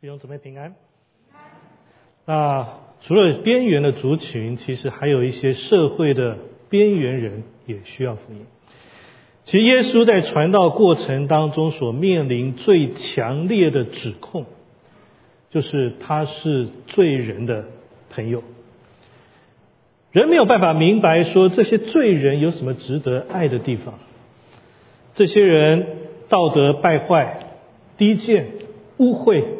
弟兄姊妹平安。那除了边缘的族群，其实还有一些社会的边缘人也需要福音。其实耶稣在传道过程当中所面临最强烈的指控，就是他是罪人的朋友。人没有办法明白说这些罪人有什么值得爱的地方。这些人道德败坏、低贱、污秽。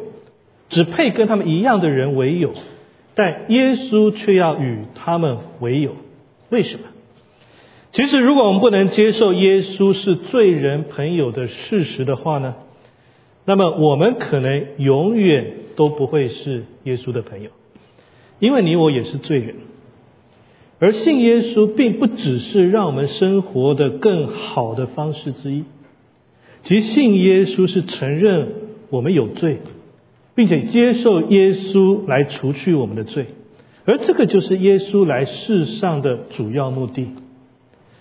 只配跟他们一样的人为友，但耶稣却要与他们为友。为什么？其实，如果我们不能接受耶稣是罪人朋友的事实的话呢，那么我们可能永远都不会是耶稣的朋友，因为你我也是罪人。而信耶稣并不只是让我们生活的更好的方式之一，其实信耶稣是承认我们有罪。并且接受耶稣来除去我们的罪，而这个就是耶稣来世上的主要目的。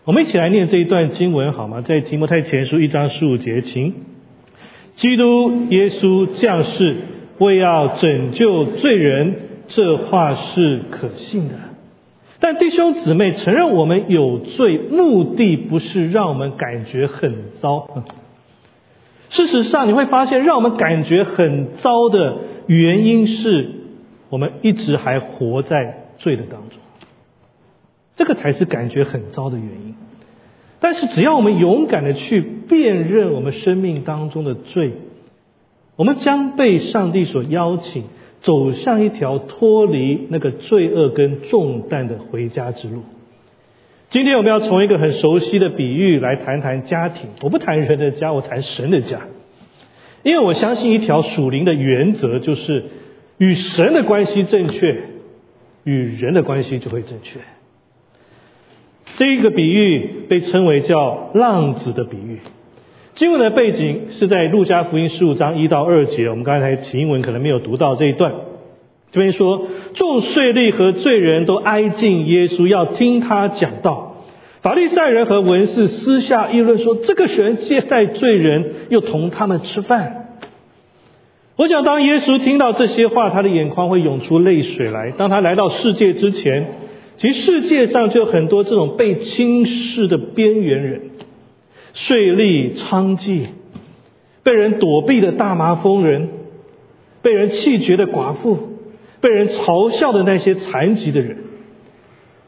我们一起来念这一段经文好吗？在提摩太前书一章十五节，请基督耶稣降世为要拯救罪人，这话是可信的。但弟兄姊妹承认我们有罪，目的不是让我们感觉很糟。事实上，你会发现，让我们感觉很糟的原因是我们一直还活在罪的当中，这个才是感觉很糟的原因。但是，只要我们勇敢的去辨认我们生命当中的罪，我们将被上帝所邀请，走向一条脱离那个罪恶跟重担的回家之路。今天我们要从一个很熟悉的比喻来谈谈家庭。我不谈人的家，我谈神的家。因为我相信一条属灵的原则，就是与神的关系正确，与人的关系就会正确。这一个比喻被称为叫浪子的比喻。经文的背景是在路加福音十五章一到二节。我们刚才经文可能没有读到这一段。这边说，众税吏和罪人都挨近耶稣，要听他讲道。法利赛人和文士私下议论说：“这个人接待罪人，又同他们吃饭。”我想，当耶稣听到这些话，他的眼眶会涌出泪水来。当他来到世界之前，其实世界上就有很多这种被轻视的边缘人：税吏、娼妓，被人躲避的大麻风人，被人弃绝的寡妇。被人嘲笑的那些残疾的人，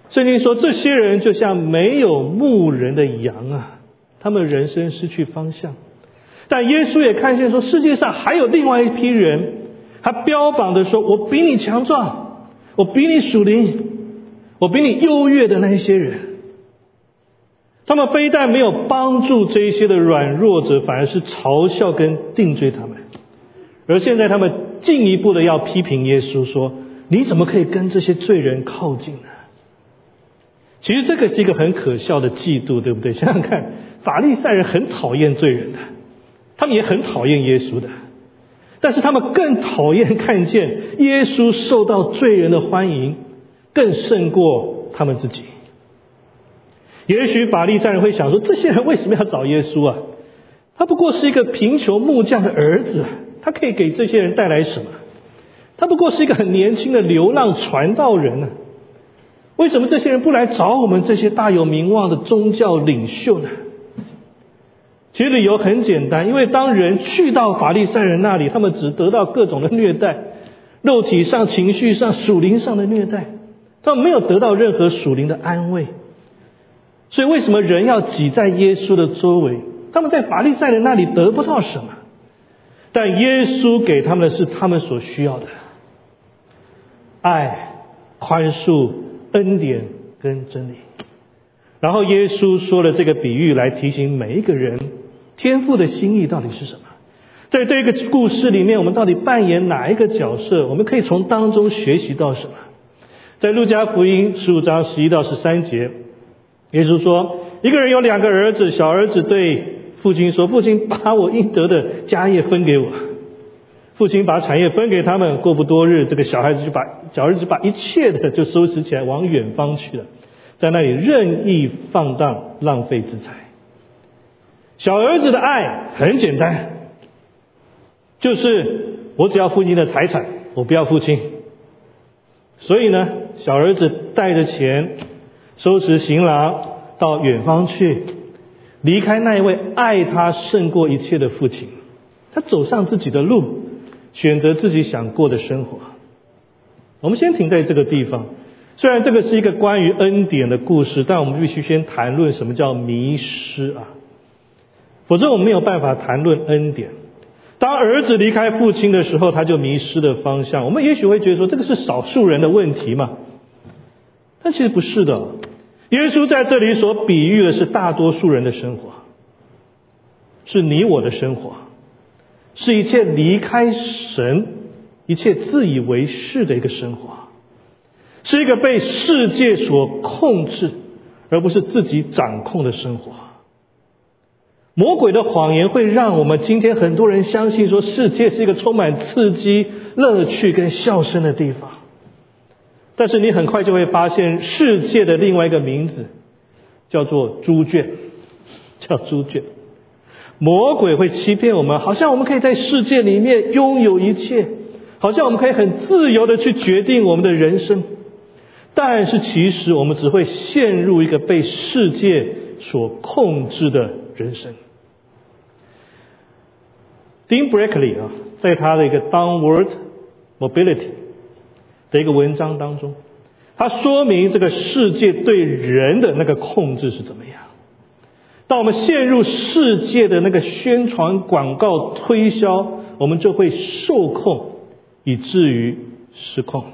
圣经说这些人就像没有牧人的羊啊，他们人生失去方向。但耶稣也看见说，世界上还有另外一批人，他标榜的说：“我比你强壮，我比你属灵，我比你优越的那一些人。”他们非但没有帮助这些的软弱者，反而是嘲笑跟定罪他们。而现在他们进一步的要批评耶稣，说：“你怎么可以跟这些罪人靠近呢？”其实这个是一个很可笑的嫉妒，对不对？想想看，法利赛人很讨厌罪人的，他们也很讨厌耶稣的，但是他们更讨厌看见耶稣受到罪人的欢迎，更胜过他们自己。也许法利赛人会想说：“这些人为什么要找耶稣啊？他不过是一个贫穷木匠的儿子。”他可以给这些人带来什么？他不过是一个很年轻的流浪传道人呢。为什么这些人不来找我们这些大有名望的宗教领袖呢？其实理由很简单，因为当人去到法利赛人那里，他们只得到各种的虐待，肉体上、情绪上、属灵上的虐待，他们没有得到任何属灵的安慰。所以，为什么人要挤在耶稣的周围？他们在法利赛人那里得不到什么？但耶稣给他们的是他们所需要的爱、宽恕、恩典跟真理。然后耶稣说了这个比喻来提醒每一个人，天父的心意到底是什么？在这个故事里面，我们到底扮演哪一个角色？我们可以从当中学习到什么？在路加福音十五章十一到十三节，耶稣说：一个人有两个儿子，小儿子对。父亲说：“父亲把我应得的家业分给我。”父亲把产业分给他们。过不多日，这个小孩子就把小儿子把一切的就收拾起来，往远方去了，在那里任意放荡，浪费之财。小儿子的爱很简单，就是我只要父亲的财产，我不要父亲。所以呢，小儿子带着钱，收拾行囊，到远方去，离开那一位爱他胜过一切的父亲。他走上自己的路，选择自己想过的生活。我们先停在这个地方。虽然这个是一个关于恩典的故事，但我们必须先谈论什么叫迷失啊，否则我们没有办法谈论恩典。当儿子离开父亲的时候，他就迷失了方向。我们也许会觉得说，这个是少数人的问题嘛？但其实不是的。耶稣在这里所比喻的是大多数人的生活，是你我的生活，是一切离开神、一切自以为是的一个生活。是一个被世界所控制，而不是自己掌控的生活。魔鬼的谎言会让我们今天很多人相信说，世界是一个充满刺激、乐趣跟笑声的地方。但是你很快就会发现，世界的另外一个名字叫做猪圈，叫猪圈。魔鬼会欺骗我们，好像我们可以在世界里面拥有一切，好像我们可以很自由的去决定我们的人生。但是其实我们只会陷入一个被世界所控制的人生。Dean Brackley 啊，在他的一个 Downward Mobility 的一个文章当中，他说明这个世界对人的那个控制是怎么样。当我们陷入世界的那个宣传、广告、推销，我们就会受控，以至于失控。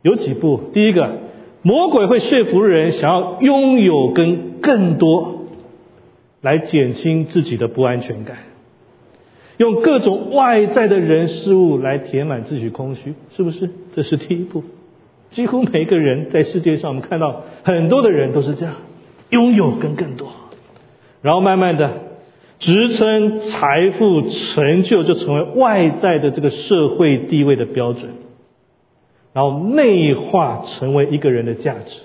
有几步，第一个，魔鬼会说服人想要拥有跟更多，来减轻自己的不安全感，用各种外在的人事物来填满自己空虚，是不是？这是第一步。几乎每个人在世界上，我们看到很多的人都是这样，拥有跟更多，然后慢慢的，职称、财富、成就就成为外在的这个社会地位的标准。然后内化成为一个人的价值，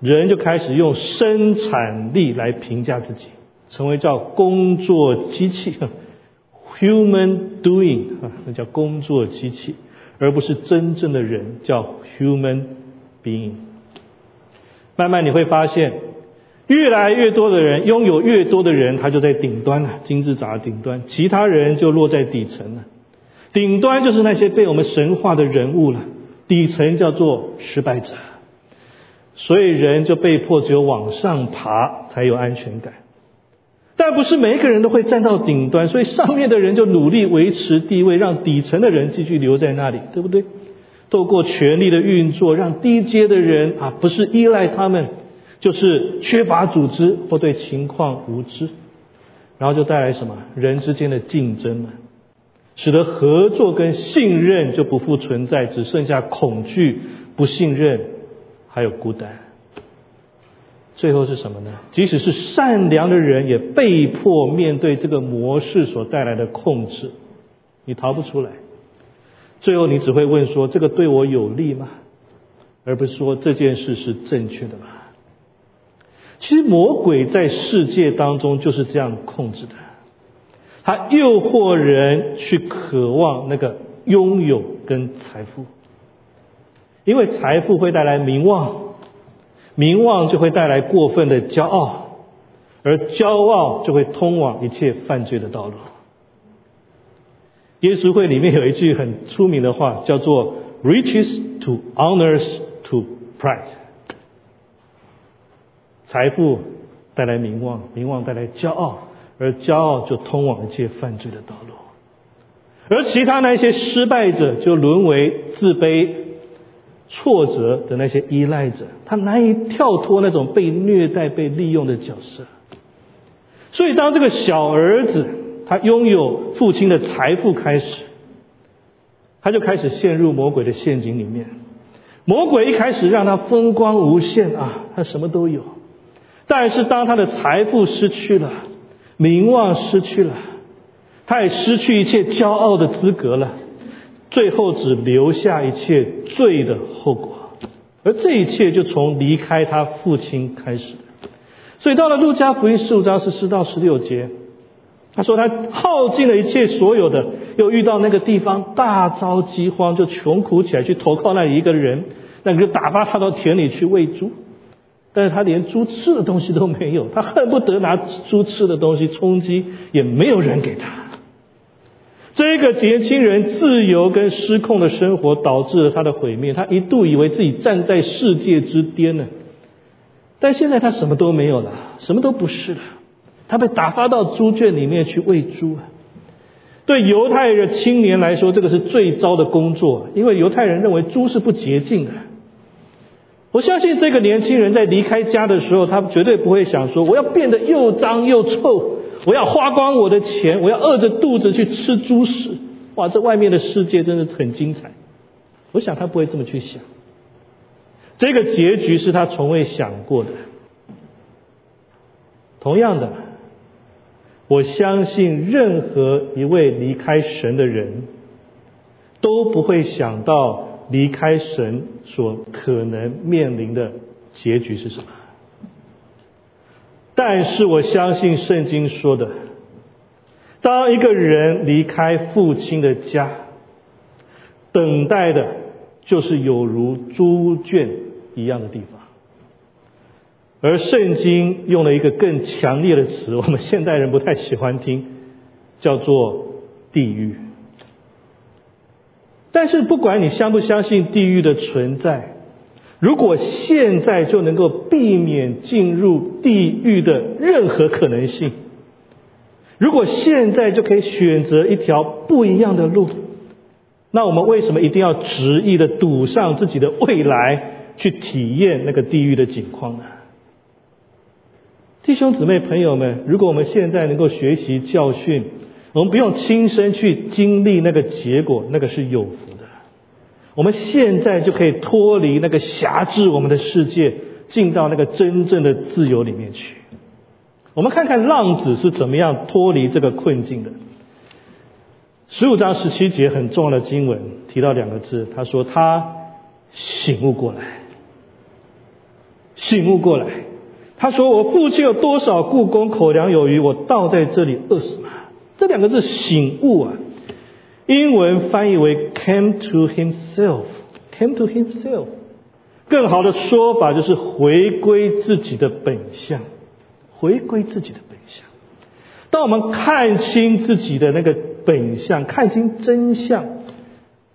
人就开始用生产力来评价自己，成为叫工作机器，human doing 啊，那叫工作机器，而不是真正的人，叫 human being。慢慢你会发现，越来越多的人拥有越多的人，他就在顶端了，金字塔顶端，其他人就落在底层了。顶端就是那些被我们神化的人物了，底层叫做失败者，所以人就被迫只有往上爬才有安全感。但不是每一个人都会站到顶端，所以上面的人就努力维持地位，让底层的人继续留在那里，对不对？透过权力的运作，让低阶的人啊，不是依赖他们，就是缺乏组织或对情况无知，然后就带来什么人之间的竞争嘛？使得合作跟信任就不复存在，只剩下恐惧、不信任，还有孤单。最后是什么呢？即使是善良的人，也被迫面对这个模式所带来的控制，你逃不出来。最后你只会问说：“这个对我有利吗？”而不是说这件事是正确的吗？其实魔鬼在世界当中就是这样控制的。他诱惑人去渴望那个拥有跟财富，因为财富会带来名望，名望就会带来过分的骄傲，而骄傲就会通往一切犯罪的道路。耶稣会里面有一句很出名的话，叫做 “riches to honors to pride”，财富带来名望，名望带来骄傲。而骄傲就通往一切犯罪的道路，而其他那些失败者就沦为自卑、挫折的那些依赖者，他难以跳脱那种被虐待、被利用的角色。所以，当这个小儿子他拥有父亲的财富开始，他就开始陷入魔鬼的陷阱里面。魔鬼一开始让他风光无限啊，他什么都有，但是当他的财富失去了。名望失去了，他也失去一切骄傲的资格了，最后只留下一切罪的后果，而这一切就从离开他父亲开始。所以到了路加福音十五章十四到十六节，他说他耗尽了一切所有的，又遇到那个地方大遭饥荒，就穷苦起来，去投靠那一个人，那个就打发他到田里去喂猪。但是他连猪吃的东西都没有，他恨不得拿猪吃的东西充饥，也没有人给他。这个年轻人自由跟失控的生活导致了他的毁灭，他一度以为自己站在世界之巅呢。但现在他什么都没有了，什么都不是了。他被打发到猪圈里面去喂猪啊！对犹太人青年来说，这个是最糟的工作，因为犹太人认为猪是不洁净的。我相信这个年轻人在离开家的时候，他绝对不会想说：“我要变得又脏又臭，我要花光我的钱，我要饿着肚子去吃猪食。”哇，这外面的世界真的很精彩。我想他不会这么去想。这个结局是他从未想过的。同样的，我相信任何一位离开神的人，都不会想到离开神所可能面临的结局是什么。但是我相信圣经说的，当一个人离开父亲的家，等待的就是有如猪圈。一样的地方，而圣经用了一个更强烈的词，我们现代人不太喜欢听，叫做地狱。但是不管你相不相信地狱的存在，如果现在就能够避免进入地狱的任何可能性，如果现在就可以选择一条不一样的路，那我们为什么一定要执意的赌上自己的未来？去体验那个地狱的景况呢？弟兄姊妹朋友们，如果我们现在能够学习教训，我们不用亲身去经历那个结果，那个是有。我们现在就可以脱离那个辖制我们的世界，进到那个真正的自由里面去。我们看看浪子是怎么样脱离这个困境的。十五章十七节很重要的经文提到两个字，他说他醒悟过来。醒悟过来，他说：“我父亲有多少故宫口粮有余，我倒在这里饿死吗？”这两个字“醒悟”啊，英文翻译为 “came to himself”，“came to himself”。更好的说法就是回归自己的本相，回归自己的本相。当我们看清自己的那个本相，看清真相。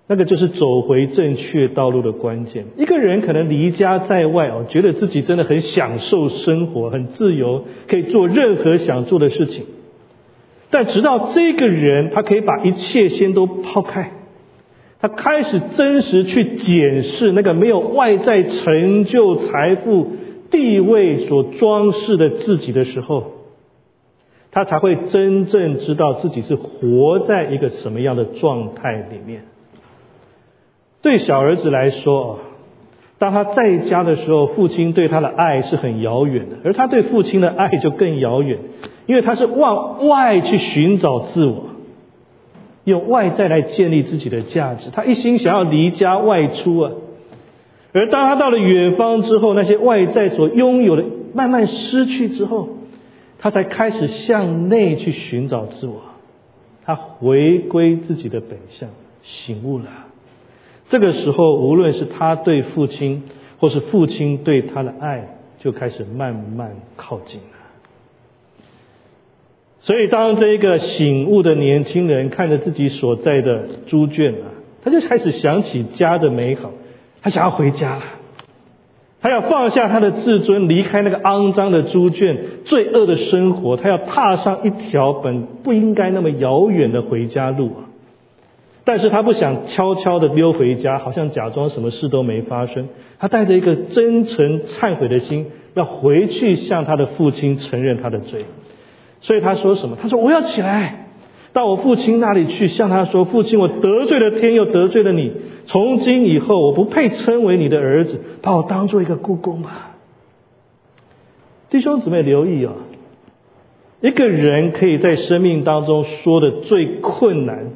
那个就是走回正确道路的关键。一个人可能离家在外哦，觉得自己真的很享受生活，很自由，可以做任何想做的事情。但直到这个人，他可以把一切先都抛开，他开始真实去检视那个没有外在成就、财富、地位所装饰的自己的时候，他才会真正知道自己是活在一个什么样的状态里面。对小儿子来说，当他在家的时候，父亲对他的爱是很遥远的，而他对父亲的爱就更遥远，因为他是往外去寻找自我，用外在来建立自己的价值。他一心想要离家外出啊，而当他到了远方之后，那些外在所拥有的慢慢失去之后，他才开始向内去寻找自我，他回归自己的本相，醒悟了。这个时候，无论是他对父亲，或是父亲对他的爱，就开始慢慢靠近了。所以，当这一个醒悟的年轻人看着自己所在的猪圈啊，他就开始想起家的美好，他想要回家了，他要放下他的自尊，离开那个肮脏的猪圈、罪恶的生活，他要踏上一条本不应该那么遥远的回家路啊。但是他不想悄悄的溜回家，好像假装什么事都没发生。他带着一个真诚忏悔的心，要回去向他的父亲承认他的罪。所以他说什么？他说：“我要起来，到我父亲那里去，向他说：‘父亲，我得罪了天，又得罪了你。从今以后，我不配称为你的儿子，把我当做一个故宫吧。’弟兄姊妹留意啊，一个人可以在生命当中说的最困难。”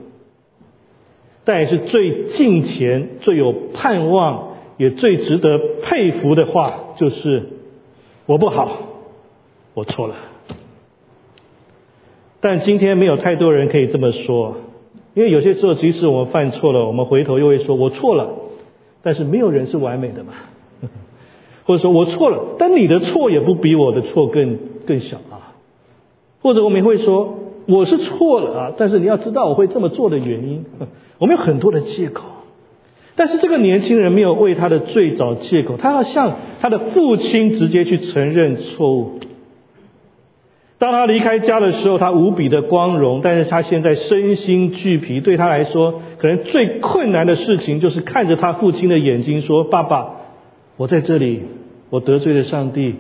但也是最近前、最有盼望、也最值得佩服的话，就是我不好，我错了。但今天没有太多人可以这么说，因为有些时候，即使我们犯错了，我们回头又会说：“我错了。”但是没有人是完美的嘛，或者说我错了，但你的错也不比我的错更更小啊。或者我们会说我是错了啊，但是你要知道我会这么做的原因。我们有很多的借口，但是这个年轻人没有为他的罪找借口，他要向他的父亲直接去承认错误。当他离开家的时候，他无比的光荣，但是他现在身心俱疲。对他来说，可能最困难的事情就是看着他父亲的眼睛说：“爸爸，我在这里，我得罪了上帝，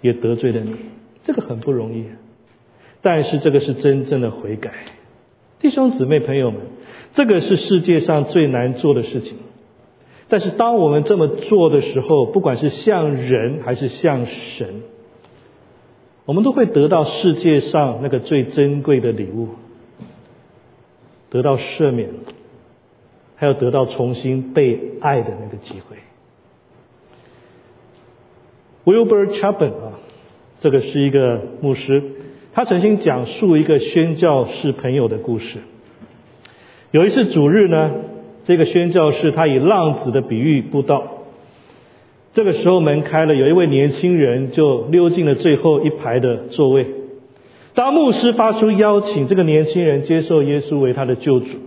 也得罪了你。”这个很不容易，但是这个是真正的悔改。弟兄姊妹朋友们，这个是世界上最难做的事情。但是当我们这么做的时候，不管是向人还是向神。我们都会得到世界上那个最珍贵的礼物，得到赦免，还有得到重新被爱的那个机会。Wilbur Chapman 啊，这个是一个牧师，他曾经讲述一个宣教士朋友的故事。有一次主日呢，这个宣教士他以浪子的比喻布道。这个时候门开了，有一位年轻人就溜进了最后一排的座位。当牧师发出邀请，这个年轻人接受耶稣为他的救主。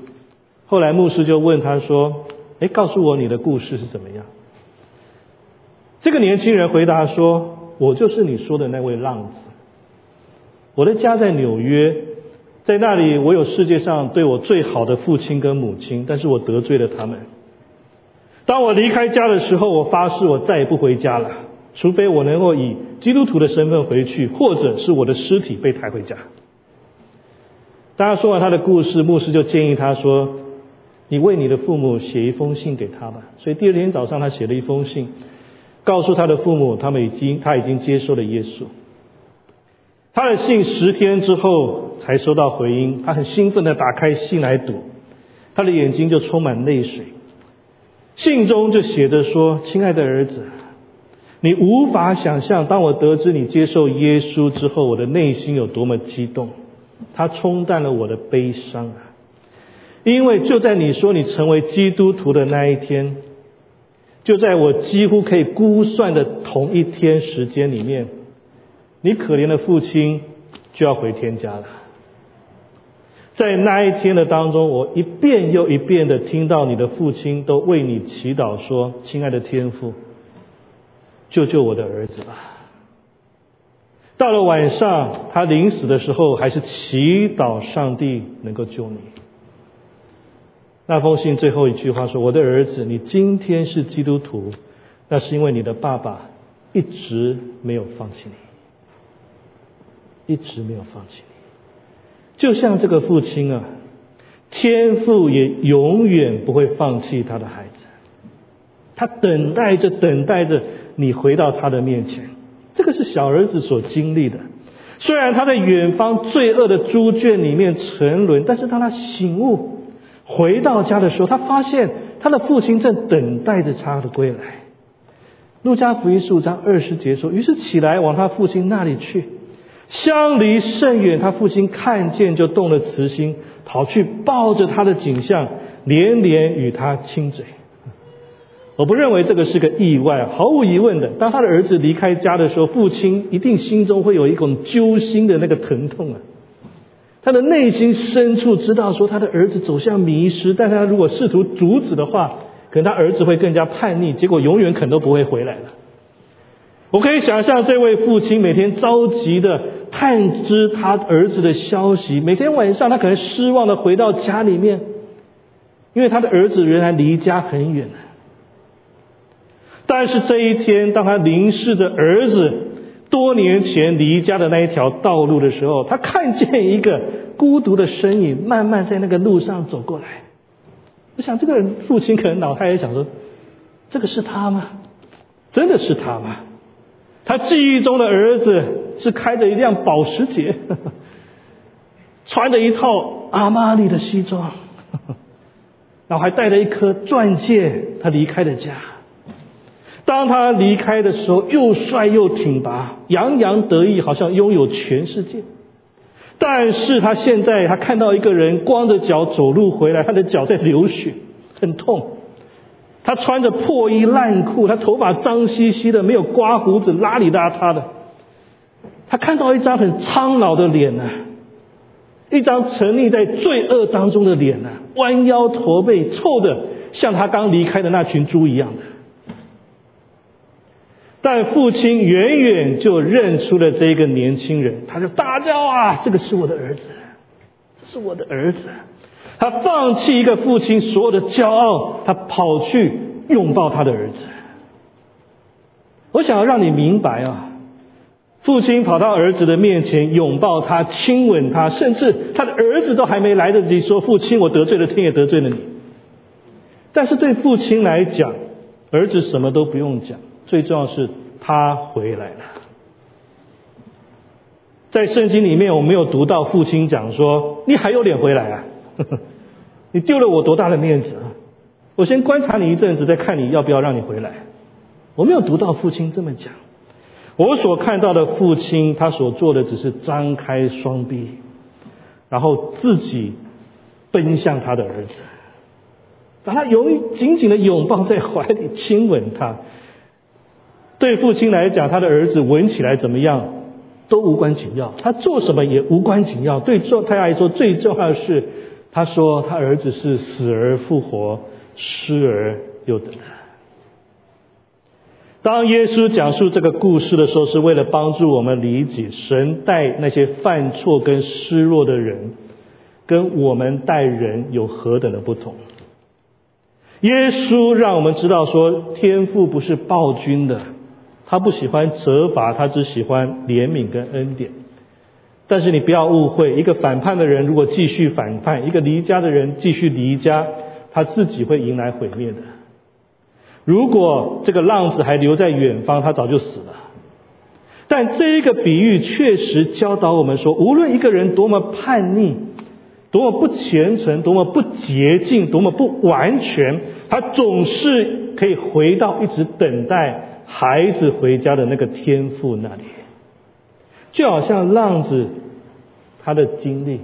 后来牧师就问他说：“哎，告诉我你的故事是怎么样？”这个年轻人回答说：“我就是你说的那位浪子。我的家在纽约，在那里我有世界上对我最好的父亲跟母亲，但是我得罪了他们。”当我离开家的时候，我发誓我再也不回家了，除非我能够以基督徒的身份回去，或者是我的尸体被抬回家。大家说完他的故事，牧师就建议他说：“你为你的父母写一封信给他吧。”所以第二天早上，他写了一封信，告诉他的父母，他们已经他已经接受了耶稣。他的信十天之后才收到回音，他很兴奋的打开信来读，他的眼睛就充满泪水。信中就写着说：“亲爱的儿子，你无法想象，当我得知你接受耶稣之后，我的内心有多么激动。它冲淡了我的悲伤啊！因为就在你说你成为基督徒的那一天，就在我几乎可以估算的同一天时间里面，你可怜的父亲就要回天家了。”在那一天的当中，我一遍又一遍的听到你的父亲都为你祈祷，说：“亲爱的天父，救救我的儿子吧。”到了晚上，他临死的时候，还是祈祷上帝能够救你。那封信最后一句话说：“我的儿子，你今天是基督徒，那是因为你的爸爸一直没有放弃你，一直没有放弃。”就像这个父亲啊，天父也永远不会放弃他的孩子，他等待着，等待着你回到他的面前。这个是小儿子所经历的。虽然他在远方罪恶的猪圈里面沉沦，但是当他醒悟回到家的时候，他发现他的父亲正等待着他的归来。路加福音十五章二十节说：“于是起来往他父亲那里去。”相离甚远，他父亲看见就动了慈心，跑去抱着他的景象，连连与他亲嘴。我不认为这个是个意外，毫无疑问的。当他的儿子离开家的时候，父亲一定心中会有一种揪心的那个疼痛啊。他的内心深处知道说，他的儿子走向迷失，但他如果试图阻止的话，可能他儿子会更加叛逆，结果永远可能都不会回来了。我可以想象这位父亲每天着急的探知他儿子的消息，每天晚上他可能失望的回到家里面，因为他的儿子仍然离家很远。但是这一天，当他凝视着儿子多年前离家的那一条道路的时候，他看见一个孤独的身影慢慢在那个路上走过来。我想，这个父亲可能脑海里想说：“这个是他吗？真的是他吗？”他记忆中的儿子是开着一辆保时捷，穿着一套阿玛尼的西装，然后还带着一颗钻戒。他离开了家。当他离开的时候，又帅又挺拔，洋洋得意，好像拥有全世界。但是他现在他看到一个人光着脚走路回来，他的脚在流血，很痛。他穿着破衣烂裤，他头发脏兮兮的，没有刮胡子，邋里邋遢的。他看到一张很苍老的脸呢，一张沉溺在罪恶当中的脸呢，弯腰驼背，臭的像他刚离开的那群猪一样的。但父亲远远就认出了这个年轻人，他就大叫啊：“这个是我的儿子，这是我的儿子！”他放弃一个父亲所有的骄傲，他跑去拥抱他的儿子。我想要让你明白啊，父亲跑到儿子的面前拥抱他、亲吻他，甚至他的儿子都还没来得及说：“父亲，我得罪了天，也得罪了你。”但是对父亲来讲，儿子什么都不用讲，最重要是他回来了。在圣经里面，我没有读到父亲讲说：“你还有脸回来啊？” 你丢了我多大的面子啊！我先观察你一阵子，再看你要不要让你回来。我没有读到父亲这么讲。我所看到的父亲，他所做的只是张开双臂，然后自己奔向他的儿子，把他拥紧紧的拥抱在怀里，亲吻他。对父亲来讲，他的儿子闻起来怎么样都无关紧要，他做什么也无关紧要。对做他来说，最重要的是。他说：“他儿子是死而复活，失而又得。”当耶稣讲述这个故事的时候，是为了帮助我们理解神待那些犯错跟失落的人，跟我们待人有何等的不同。耶稣让我们知道说，天父不是暴君的，他不喜欢责罚，他只喜欢怜悯跟恩典。但是你不要误会，一个反叛的人如果继续反叛，一个离家的人继续离家，他自己会迎来毁灭的。如果这个浪子还留在远方，他早就死了。但这一个比喻确实教导我们说，无论一个人多么叛逆，多么不虔诚，多么不洁净，多么不完全，他总是可以回到一直等待孩子回家的那个天父那里。就好像浪子他的经历，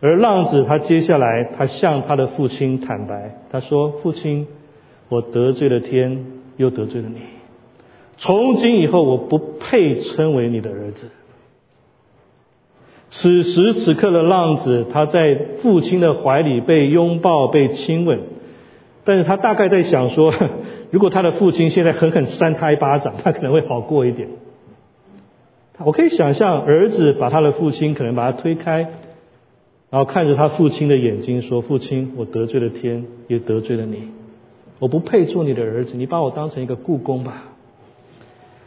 而浪子他接下来他向他的父亲坦白，他说：“父亲，我得罪了天，又得罪了你。从今以后，我不配称为你的儿子。”此时此刻的浪子，他在父亲的怀里被拥抱、被亲吻，但是他大概在想说：如果他的父亲现在狠狠扇他一巴掌，他可能会好过一点。我可以想象，儿子把他的父亲可能把他推开，然后看着他父亲的眼睛说：“父亲，我得罪了天，也得罪了你，我不配做你的儿子，你把我当成一个故宫吧。”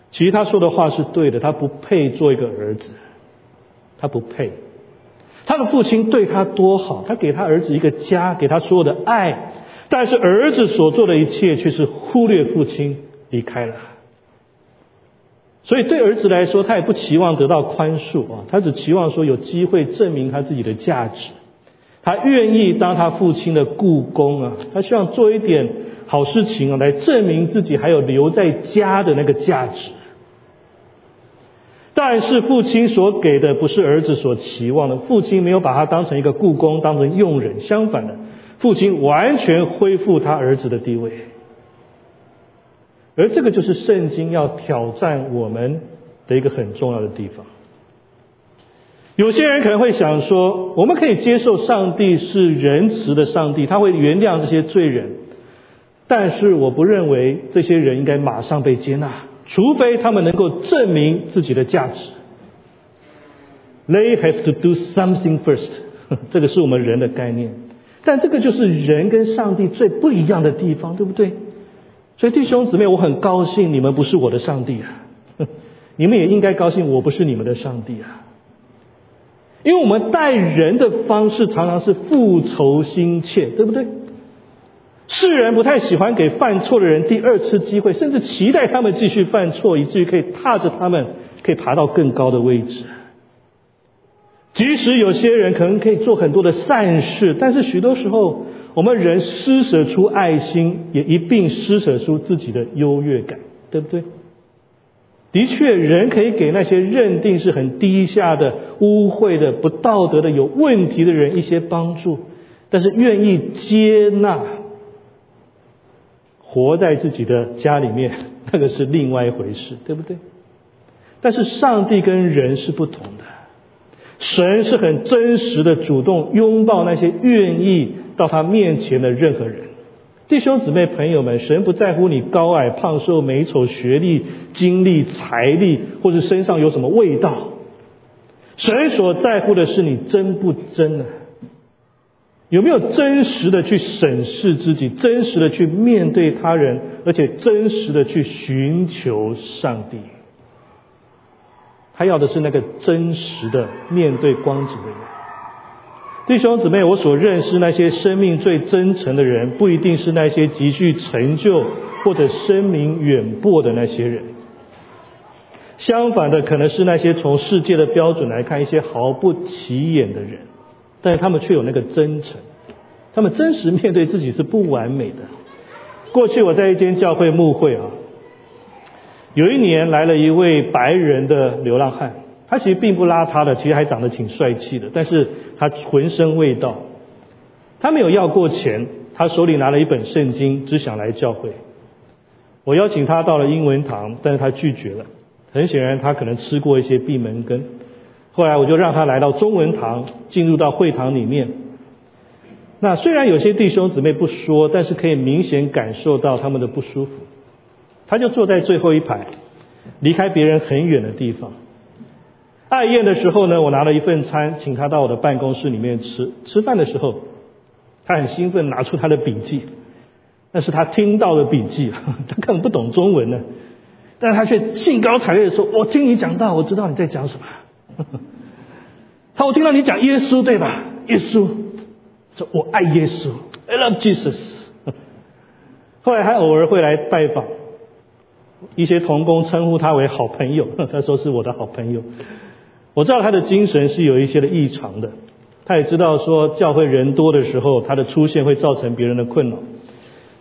其实他说的话是对的，他不配做一个儿子，他不配。他的父亲对他多好，他给他儿子一个家，给他所有的爱，但是儿子所做的一切却是忽略父亲，离开了。所以对儿子来说，他也不期望得到宽恕啊，他只期望说有机会证明他自己的价值。他愿意当他父亲的故宫啊，他希望做一点好事情啊，来证明自己还有留在家的那个价值。但是父亲所给的不是儿子所期望的，父亲没有把他当成一个故宫，当成佣人，相反的，父亲完全恢复他儿子的地位。而这个就是圣经要挑战我们的一个很重要的地方。有些人可能会想说，我们可以接受上帝是仁慈的上帝，他会原谅这些罪人，但是我不认为这些人应该马上被接纳，除非他们能够证明自己的价值。They have to do something first，这个是我们人的概念，但这个就是人跟上帝最不一样的地方，对不对？所以弟兄姊妹，我很高兴你们不是我的上帝啊！你们也应该高兴我不是你们的上帝啊！因为我们待人的方式常常是复仇心切，对不对？世人不太喜欢给犯错的人第二次机会，甚至期待他们继续犯错，以至于可以踏着他们可以爬到更高的位置。即使有些人可能可以做很多的善事，但是许多时候。我们人施舍出爱心，也一并施舍出自己的优越感，对不对？的确，人可以给那些认定是很低下的、污秽的、不道德的、有问题的人一些帮助，但是愿意接纳活在自己的家里面，那个是另外一回事，对不对？但是上帝跟人是不同的，神是很真实的，主动拥抱那些愿意到他面前的任何人。弟兄姊妹朋友们，神不在乎你高矮胖瘦美丑学历经历财力或者身上有什么味道，神所在乎的是你真不真呢？有没有真实的去审视自己，真实的去面对他人，而且真实的去寻求上帝？他要的是那个真实的面对光景的人。弟兄姊妹，我所认识那些生命最真诚的人，不一定是那些极具成就或者声名远播的那些人。相反的，可能是那些从世界的标准来看一些毫不起眼的人，但是他们却有那个真诚，他们真实面对自己是不完美的。过去我在一间教会牧会啊，有一年来了一位白人的流浪汉。他其实并不邋遢的，其实还长得挺帅气的，但是他浑身味道。他没有要过钱，他手里拿了一本圣经，只想来教会。我邀请他到了英文堂，但是他拒绝了。很显然，他可能吃过一些闭门羹。后来我就让他来到中文堂，进入到会堂里面。那虽然有些弟兄姊妹不说，但是可以明显感受到他们的不舒服。他就坐在最后一排，离开别人很远的地方。爱宴的时候呢，我拿了一份餐，请他到我的办公室里面吃。吃饭的时候，他很兴奋，拿出他的笔记，那是他听到的笔记，他根本不懂中文呢，但是他却兴高采烈的说：“我听你讲到，我知道你在讲什么。”他我听到你讲耶稣对吧？耶稣，说我爱耶稣，I love Jesus。后来还偶尔会来拜访，一些同工称呼他为好朋友，他说是我的好朋友。我知道他的精神是有一些的异常的，他也知道说教会人多的时候，他的出现会造成别人的困扰。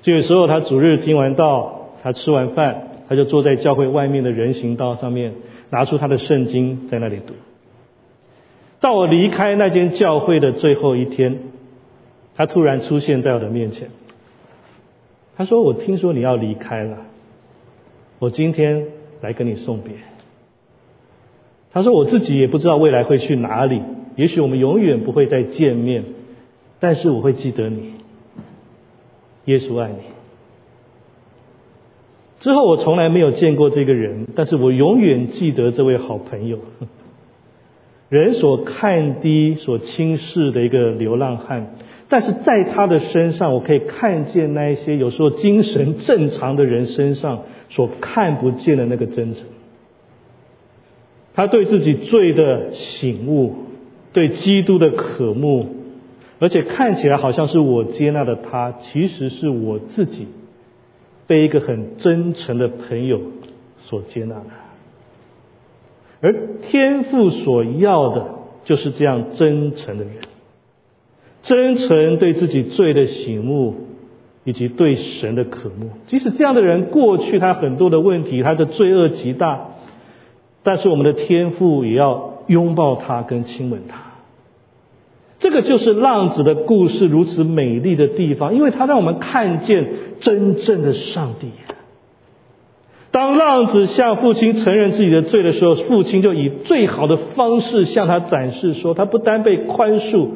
这个时候，他主日听完道，他吃完饭，他就坐在教会外面的人行道上面，拿出他的圣经在那里读。到我离开那间教会的最后一天，他突然出现在我的面前。他说：“我听说你要离开了，我今天来跟你送别。”他说：“我自己也不知道未来会去哪里，也许我们永远不会再见面，但是我会记得你。耶稣爱你。”之后我从来没有见过这个人，但是我永远记得这位好朋友。人所看低、所轻视的一个流浪汉，但是在他的身上，我可以看见那一些有时候精神正常的人身上所看不见的那个真诚。他对自己罪的醒悟，对基督的渴慕，而且看起来好像是我接纳的他，其实是我自己被一个很真诚的朋友所接纳的。而天父所要的就是这样真诚的人，真诚对自己罪的醒悟，以及对神的渴慕。即使这样的人过去他很多的问题，他的罪恶极大。但是我们的天赋也要拥抱他跟亲吻他，这个就是浪子的故事如此美丽的地方，因为他让我们看见真正的上帝。当浪子向父亲承认自己的罪的时候，父亲就以最好的方式向他展示说，他不单被宽恕、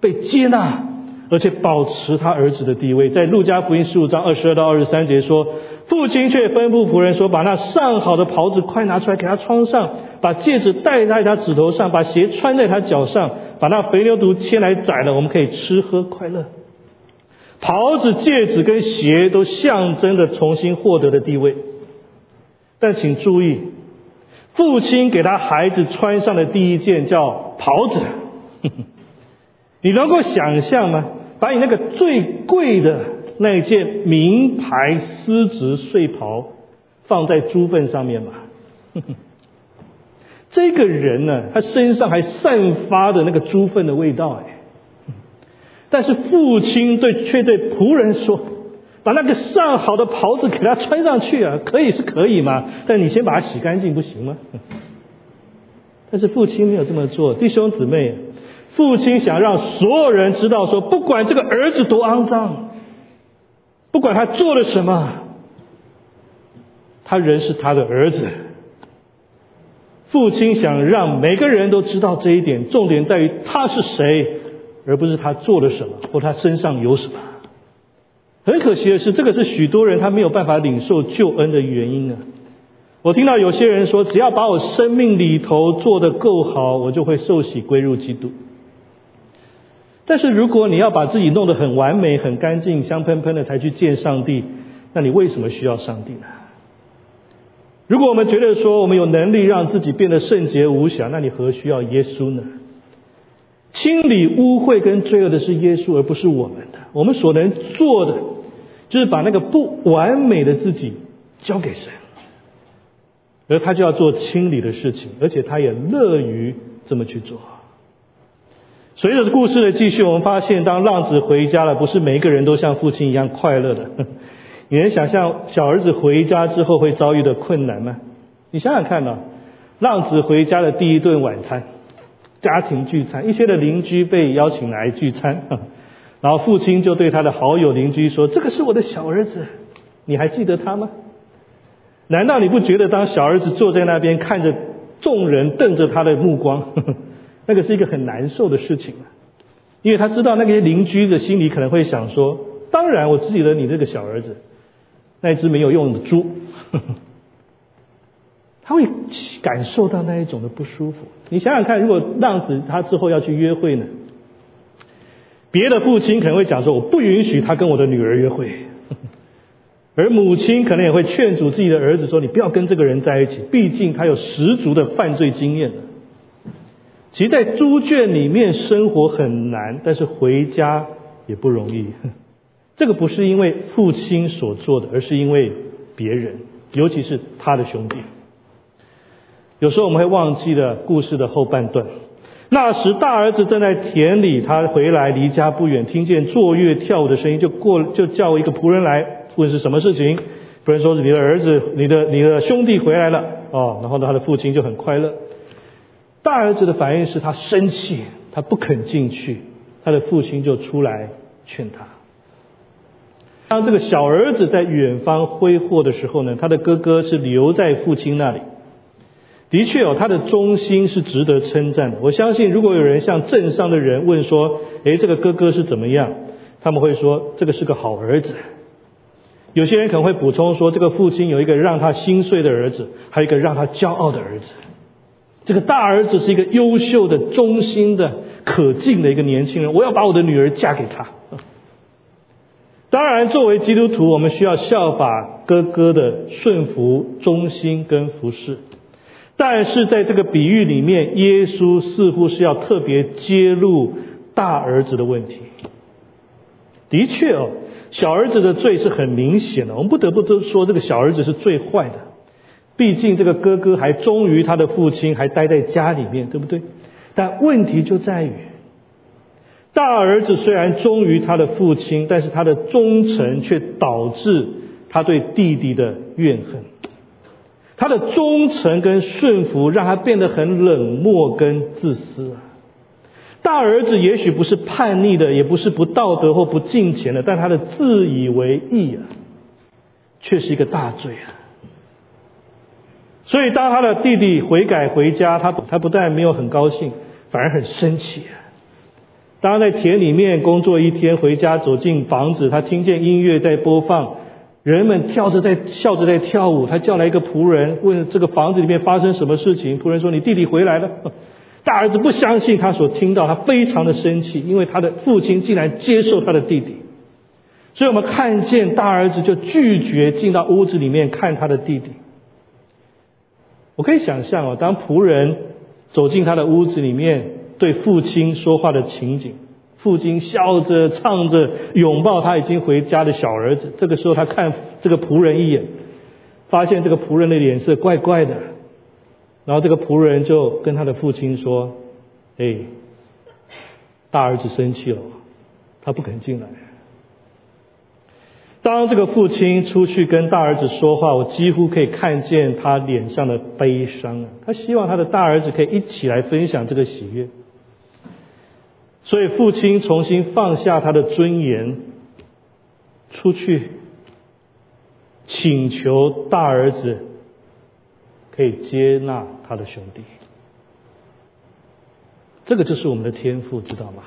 被接纳，而且保持他儿子的地位。在路加福音十五章二十二到二十三节说。父亲却吩咐仆人说：“把那上好的袍子快拿出来给他穿上，把戒指戴在他指头上，把鞋穿在他脚上，把那肥牛犊牵来宰了，我们可以吃喝快乐。袍子、戒指跟鞋都象征着重新获得的地位。但请注意，父亲给他孩子穿上的第一件叫袍子，你能够想象吗？把你那个最贵的。”那件名牌丝质睡袍放在猪粪上面嘛？这个人呢，他身上还散发的那个猪粪的味道哎。但是父亲对却对仆人说：“把那个上好的袍子给他穿上去啊，可以是可以嘛，但你先把它洗干净不行吗？但是父亲没有这么做，弟兄姊妹，父亲想让所有人知道说，不管这个儿子多肮脏，不管他做了什么，他仍是他的儿子。父亲想让每个人都知道这一点，重点在于他是谁，而不是他做了什么或他身上有什么。很可惜的是，这个是许多人他没有办法领受救恩的原因啊。我听到有些人说，只要把我生命里头做得够好，我就会受洗归入基督。但是如果你要把自己弄得很完美、很干净、香喷喷的才去见上帝，那你为什么需要上帝呢？如果我们觉得说我们有能力让自己变得圣洁无瑕，那你何需要耶稣呢？清理污秽跟罪恶的是耶稣，而不是我们的。我们所能做的，就是把那个不完美的自己交给神。而他就要做清理的事情，而且他也乐于这么去做。随着故事的继续，我们发现，当浪子回家了，不是每一个人都像父亲一样快乐的。你能想象小儿子回家之后会遭遇的困难吗？你想想看呐，浪子回家的第一顿晚餐，家庭聚餐，一些的邻居被邀请来聚餐，然后父亲就对他的好友邻居说：“这个是我的小儿子，你还记得他吗？”难道你不觉得当小儿子坐在那边看着众人瞪着他的目光，呵 呵那个是一个很难受的事情啊？因为他知道那些邻居的心里可能会想说：当然我记得你这个小儿子，那只没有用的猪，他会感受到那一种的不舒服。你想想看，如果浪子他之后要去约会呢？别的父亲可能会讲说：我不允许他跟我的女儿约会。而母亲可能也会劝阻自己的儿子说：“你不要跟这个人在一起，毕竟他有十足的犯罪经验其实，在猪圈里面生活很难，但是回家也不容易。这个不是因为父亲所做的，而是因为别人，尤其是他的兄弟。有时候我们会忘记了故事的后半段。那时大儿子正在田里，他回来离家不远，听见坐月跳舞的声音，就过就叫一个仆人来。问是什么事情？仆人说是你的儿子、你的你的兄弟回来了哦，然后呢，他的父亲就很快乐。大儿子的反应是他生气，他不肯进去，他的父亲就出来劝他。当这个小儿子在远方挥霍的时候呢，他的哥哥是留在父亲那里。的确哦，他的忠心是值得称赞的。我相信，如果有人向镇上的人问说：“诶，这个哥哥是怎么样？”他们会说：“这个是个好儿子。”有些人可能会补充说，这个父亲有一个让他心碎的儿子，还有一个让他骄傲的儿子。这个大儿子是一个优秀的、忠心的、可敬的一个年轻人，我要把我的女儿嫁给他。当然，作为基督徒，我们需要效法哥哥的顺服、忠心跟服侍。但是在这个比喻里面，耶稣似乎是要特别揭露大儿子的问题。的确哦。小儿子的罪是很明显的，我们不得不都说这个小儿子是最坏的。毕竟这个哥哥还忠于他的父亲，还待在家里面，对不对？但问题就在于，大儿子虽然忠于他的父亲，但是他的忠诚却导致他对弟弟的怨恨。他的忠诚跟顺服让他变得很冷漠跟自私啊。大儿子也许不是叛逆的，也不是不道德或不敬虔的，但他的自以为意啊，却是一个大罪啊。所以当他的弟弟悔改回家，他他不但没有很高兴，反而很生气。当他在田里面工作一天，回家走进房子，他听见音乐在播放，人们跳着在笑着在跳舞，他叫来一个仆人，问这个房子里面发生什么事情。仆人说：“你弟弟回来了。”大儿子不相信他所听到，他非常的生气，因为他的父亲竟然接受他的弟弟。所以我们看见大儿子就拒绝进到屋子里面看他的弟弟。我可以想象哦，当仆人走进他的屋子里面对父亲说话的情景，父亲笑着唱着拥抱他已经回家的小儿子。这个时候他看这个仆人一眼，发现这个仆人的脸色怪怪的。然后这个仆人就跟他的父亲说：“哎，大儿子生气了，他不肯进来。”当这个父亲出去跟大儿子说话，我几乎可以看见他脸上的悲伤啊！他希望他的大儿子可以一起来分享这个喜悦。所以父亲重新放下他的尊严，出去请求大儿子可以接纳他的兄弟。这个就是我们的天赋，知道吗？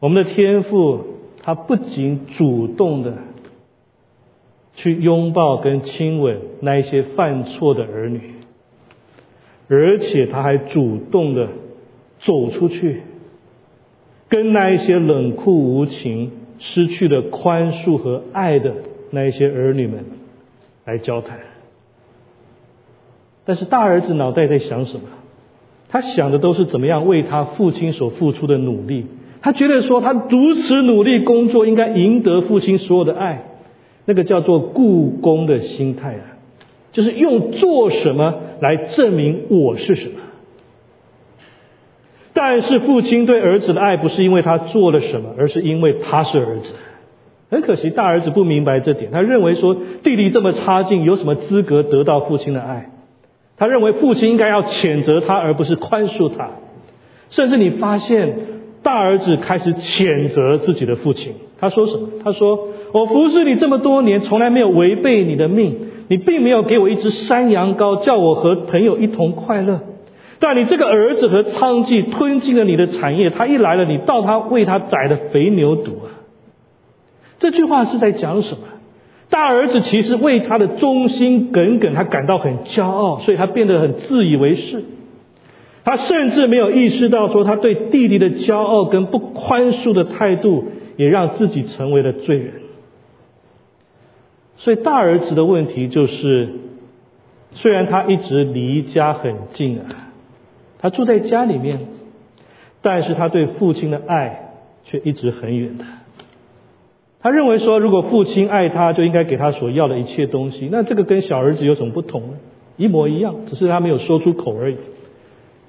我们的天赋。他不仅主动的去拥抱跟亲吻那一些犯错的儿女，而且他还主动的走出去，跟那一些冷酷无情、失去了宽恕和爱的那一些儿女们来交谈。但是大儿子脑袋在想什么？他想的都是怎么样为他父亲所付出的努力。他觉得说，他如此努力工作，应该赢得父亲所有的爱，那个叫做故宫的心态啊，就是用做什么来证明我是什么。但是父亲对儿子的爱不是因为他做了什么，而是因为他是儿子。很可惜，大儿子不明白这点，他认为说弟弟这么差劲，有什么资格得到父亲的爱？他认为父亲应该要谴责他，而不是宽恕他。甚至你发现。大儿子开始谴责自己的父亲。他说什么？他说：“我服侍你这么多年，从来没有违背你的命。你并没有给我一只山羊羔，叫我和朋友一同快乐。但你这个儿子和娼妓吞进了你的产业。他一来了，你到他为他宰的肥牛犊啊！”这句话是在讲什么？大儿子其实为他的忠心耿耿，他感到很骄傲，所以他变得很自以为是。他甚至没有意识到，说他对弟弟的骄傲跟不宽恕的态度，也让自己成为了罪人。所以大儿子的问题就是，虽然他一直离家很近啊，他住在家里面，但是他对父亲的爱却一直很远的。他认为说，如果父亲爱他，就应该给他所要的一切东西。那这个跟小儿子有什么不同呢？一模一样，只是他没有说出口而已。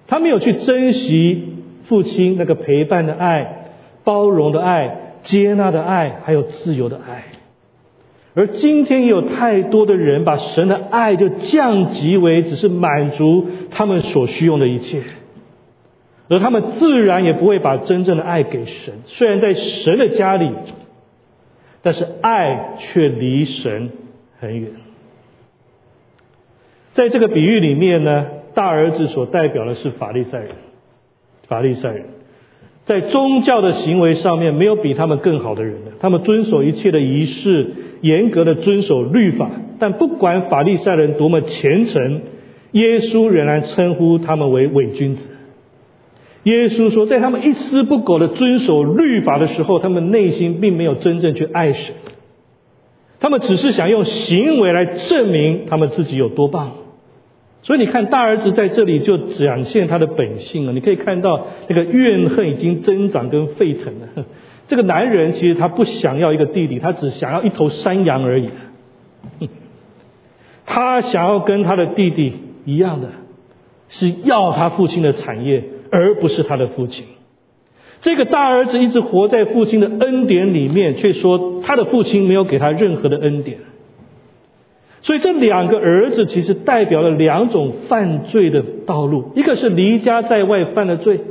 他没有去珍惜父亲那个陪伴的爱、包容的爱、接纳的爱，还有自由的爱。而今天也有太多的人把神的爱就降级为只是满足他们所需用的一切，而他们自然也不会把真正的爱给神。虽然在神的家里，但是爱却离神很远。在这个比喻里面呢？大儿子所代表的是法利赛人，法利赛人，在宗教的行为上面没有比他们更好的人了。他们遵守一切的仪式，严格的遵守律法。但不管法利赛人多么虔诚，耶稣仍然称呼他们为伪君子。耶稣说，在他们一丝不苟的遵守律法的时候，他们内心并没有真正去爱神，他们只是想用行为来证明他们自己有多棒。所以你看，大儿子在这里就展现他的本性了。你可以看到那个怨恨已经增长跟沸腾了。这个男人其实他不想要一个弟弟，他只想要一头山羊而已。他想要跟他的弟弟一样的，是要他父亲的产业，而不是他的父亲。这个大儿子一直活在父亲的恩典里面，却说他的父亲没有给他任何的恩典。所以这两个儿子其实代表了两种犯罪的道路，一个是离家在外犯的罪，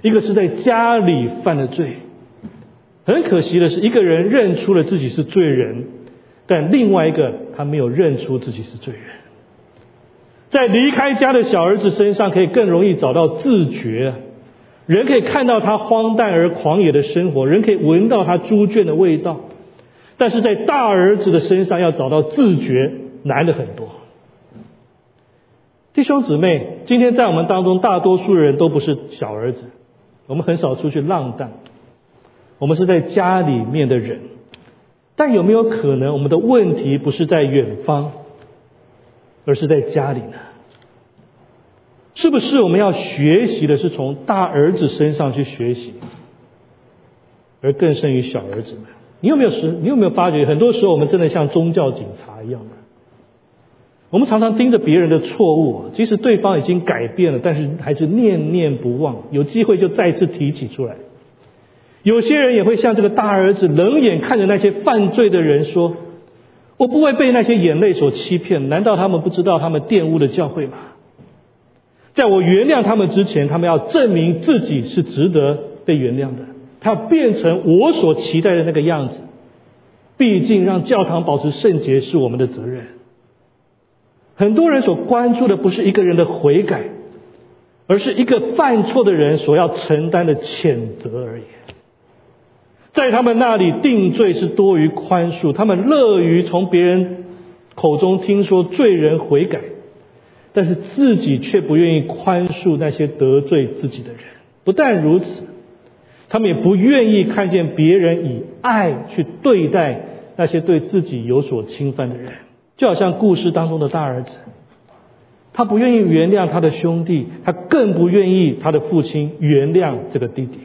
一个是在家里犯的罪。很可惜的是，一个人认出了自己是罪人，但另外一个他没有认出自己是罪人。在离开家的小儿子身上，可以更容易找到自觉。人可以看到他荒诞而狂野的生活，人可以闻到他猪圈的味道。但是在大儿子的身上要找到自觉难的很多。弟兄姊妹，今天在我们当中，大多数人都不是小儿子，我们很少出去浪荡，我们是在家里面的人。但有没有可能，我们的问题不是在远方，而是在家里呢？是不是我们要学习的是从大儿子身上去学习，而更胜于小儿子们？你有没有时？你有没有发觉，很多时候我们真的像宗教警察一样的？我们常常盯着别人的错误，即使对方已经改变了，但是还是念念不忘。有机会就再次提起出来。有些人也会像这个大儿子，冷眼看着那些犯罪的人说：“我不会被那些眼泪所欺骗。难道他们不知道他们玷污了教会吗？”在我原谅他们之前，他们要证明自己是值得被原谅的。他要变成我所期待的那个样子。毕竟，让教堂保持圣洁是我们的责任。很多人所关注的不是一个人的悔改，而是一个犯错的人所要承担的谴责而已。在他们那里，定罪是多于宽恕。他们乐于从别人口中听说罪人悔改。但是自己却不愿意宽恕那些得罪自己的人。不但如此，他们也不愿意看见别人以爱去对待那些对自己有所侵犯的人。就好像故事当中的大儿子，他不愿意原谅他的兄弟，他更不愿意他的父亲原谅这个弟弟。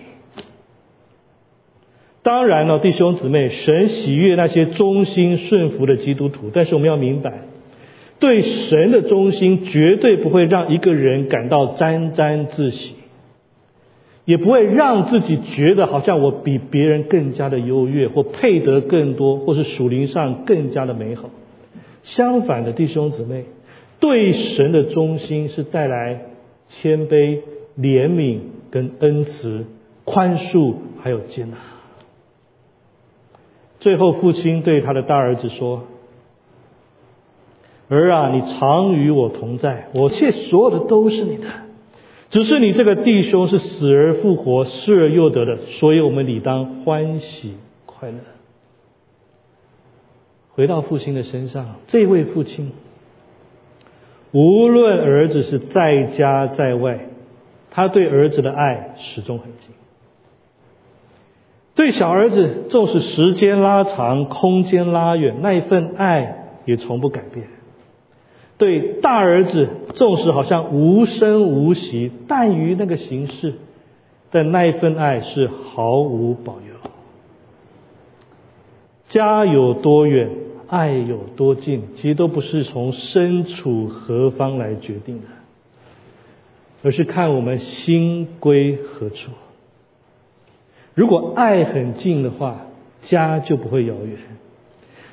当然了，弟兄姊妹，神喜悦那些忠心顺服的基督徒，但是我们要明白。对神的忠心，绝对不会让一个人感到沾沾自喜，也不会让自己觉得好像我比别人更加的优越，或配得更多，或是属灵上更加的美好。相反的，弟兄姊妹，对神的忠心是带来谦卑、怜悯跟恩慈、宽恕还有接纳。最后，父亲对他的大儿子说。儿啊，你常与我同在，我切所有的都是你的，只是你这个弟兄是死而复活、失而又得的，所以我们理当欢喜快乐。回到父亲的身上，这位父亲，无论儿子是在家在外，他对儿子的爱始终很近；对小儿子，纵使时间拉长、空间拉远，那一份爱也从不改变。对大儿子，纵使好像无声无息，但于那个形式，但那一份爱是毫无保留。家有多远，爱有多近，其实都不是从身处何方来决定的，而是看我们心归何处。如果爱很近的话，家就不会遥远。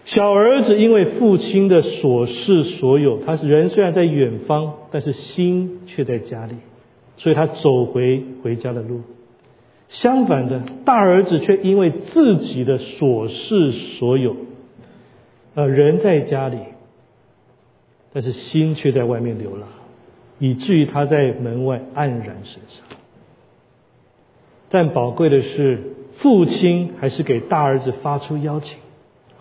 小儿子因为父亲的所事所有，他是人虽然在远方，但是心却在家里，所以他走回回家的路。相反的，大儿子却因为自己的所事所有，呃，人在家里，但是心却在外面流浪，以至于他在门外黯然神伤。但宝贵的是，父亲还是给大儿子发出邀请。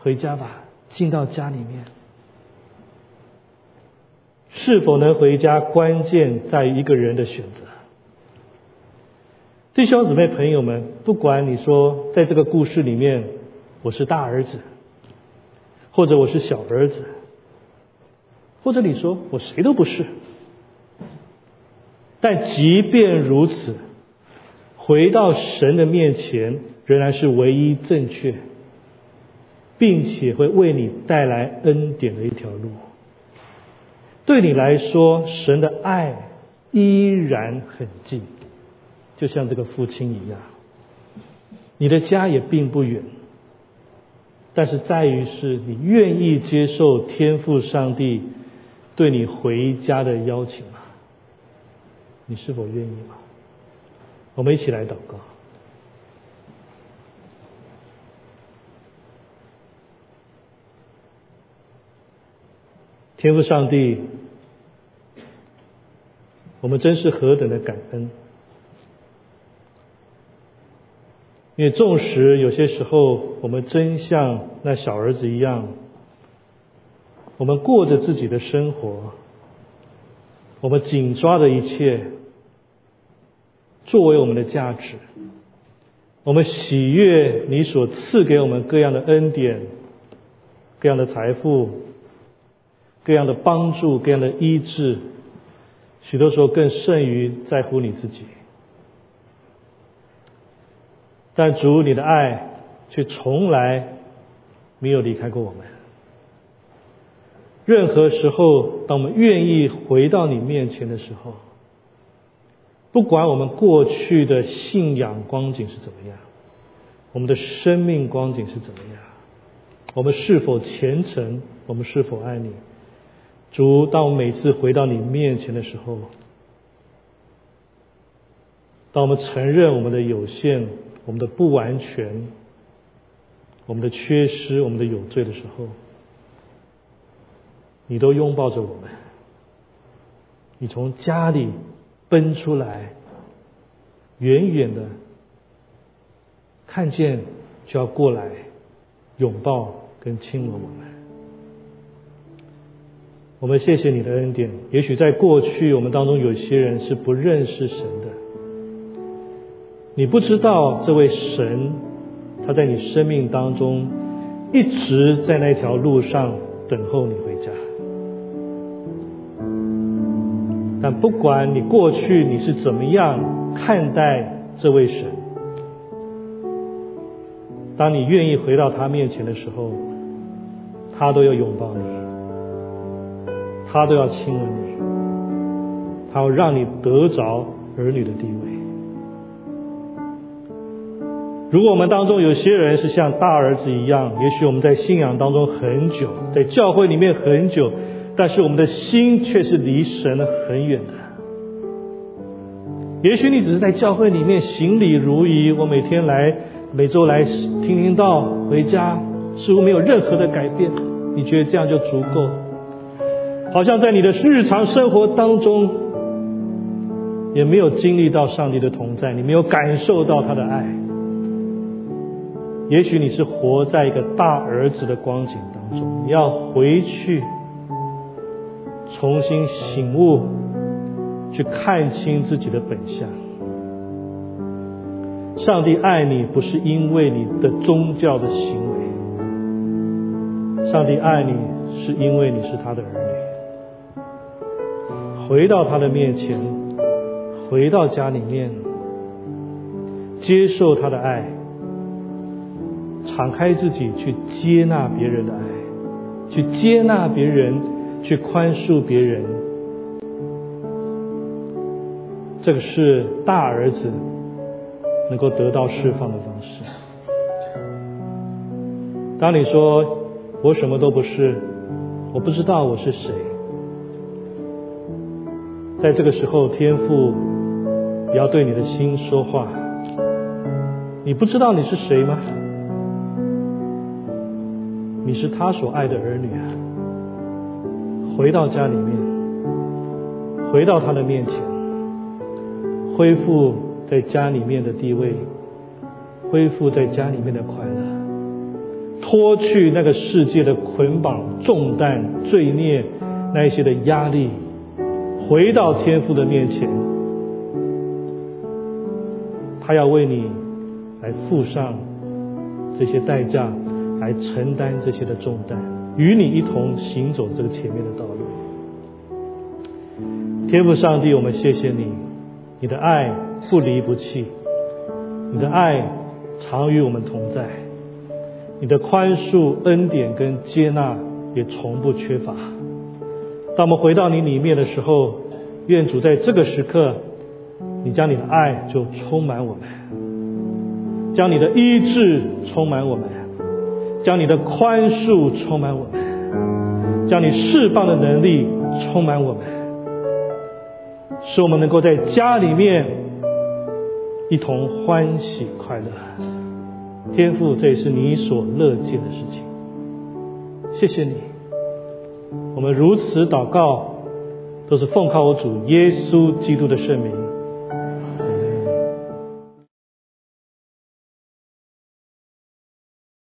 回家吧，进到家里面。是否能回家，关键在一个人的选择。弟兄姊妹、朋友们，不管你说在这个故事里面，我是大儿子，或者我是小儿子，或者你说我谁都不是，但即便如此，回到神的面前，仍然是唯一正确。并且会为你带来恩典的一条路。对你来说，神的爱依然很近，就像这个父亲一样。你的家也并不远，但是在于是你愿意接受天父上帝对你回家的邀请吗？你是否愿意吗？我们一起来祷告。天赋上帝，我们真是何等的感恩！因为纵使有些时候我们真像那小儿子一样，我们过着自己的生活，我们紧抓着一切作为我们的价值，我们喜悦你所赐给我们各样的恩典、各样的财富。各样的帮助，各样的医治，许多时候更胜于在乎你自己。但主，你的爱却从来没有离开过我们。任何时候，当我们愿意回到你面前的时候，不管我们过去的信仰光景是怎么样，我们的生命光景是怎么样？我们是否虔诚？我们是否爱你？主，当我们每次回到你面前的时候，当我们承认我们的有限、我们的不完全、我们的缺失、我们的有罪的时候，你都拥抱着我们，你从家里奔出来，远远的看见就要过来拥抱跟亲吻我们。我们谢谢你的恩典。也许在过去，我们当中有些人是不认识神的，你不知道这位神，他在你生命当中一直在那条路上等候你回家。但不管你过去你是怎么样看待这位神，当你愿意回到他面前的时候，他都要拥抱你。他都要亲吻你，他要让你得着儿女的地位。如果我们当中有些人是像大儿子一样，也许我们在信仰当中很久，在教会里面很久，但是我们的心却是离神很远的。也许你只是在教会里面行礼如仪，我每天来，每周来听听道，回家似乎没有任何的改变，你觉得这样就足够？好像在你的日常生活当中，也没有经历到上帝的同在，你没有感受到他的爱。也许你是活在一个大儿子的光景当中，你要回去重新醒悟，去看清自己的本相。上帝爱你不是因为你的宗教的行为，上帝爱你是因为你是他的儿。回到他的面前，回到家里面，接受他的爱，敞开自己去接纳别人的爱，去接纳别人，去宽恕别人。这个是大儿子能够得到释放的方式。当你说我什么都不是，我不知道我是谁。在这个时候，天父也要对你的心说话。你不知道你是谁吗？你是他所爱的儿女啊！回到家里面，回到他的面前，恢复在家里面的地位，恢复在家里面的快乐，脱去那个世界的捆绑、重担、罪孽那一些的压力。回到天父的面前，他要为你来付上这些代价，来承担这些的重担，与你一同行走这个前面的道路。天父上帝，我们谢谢你，你的爱不离不弃，你的爱常与我们同在，你的宽恕、恩典跟接纳也从不缺乏。当我们回到你里面的时候，愿主在这个时刻，你将你的爱就充满我们，将你的医治充满我们，将你的宽恕充满我们，将你释放的能力充满我们，使我们能够在家里面一同欢喜快乐。天父，这也是你所乐见的事情。谢谢你。我们如此祷告，都是奉靠我主耶稣基督的圣名。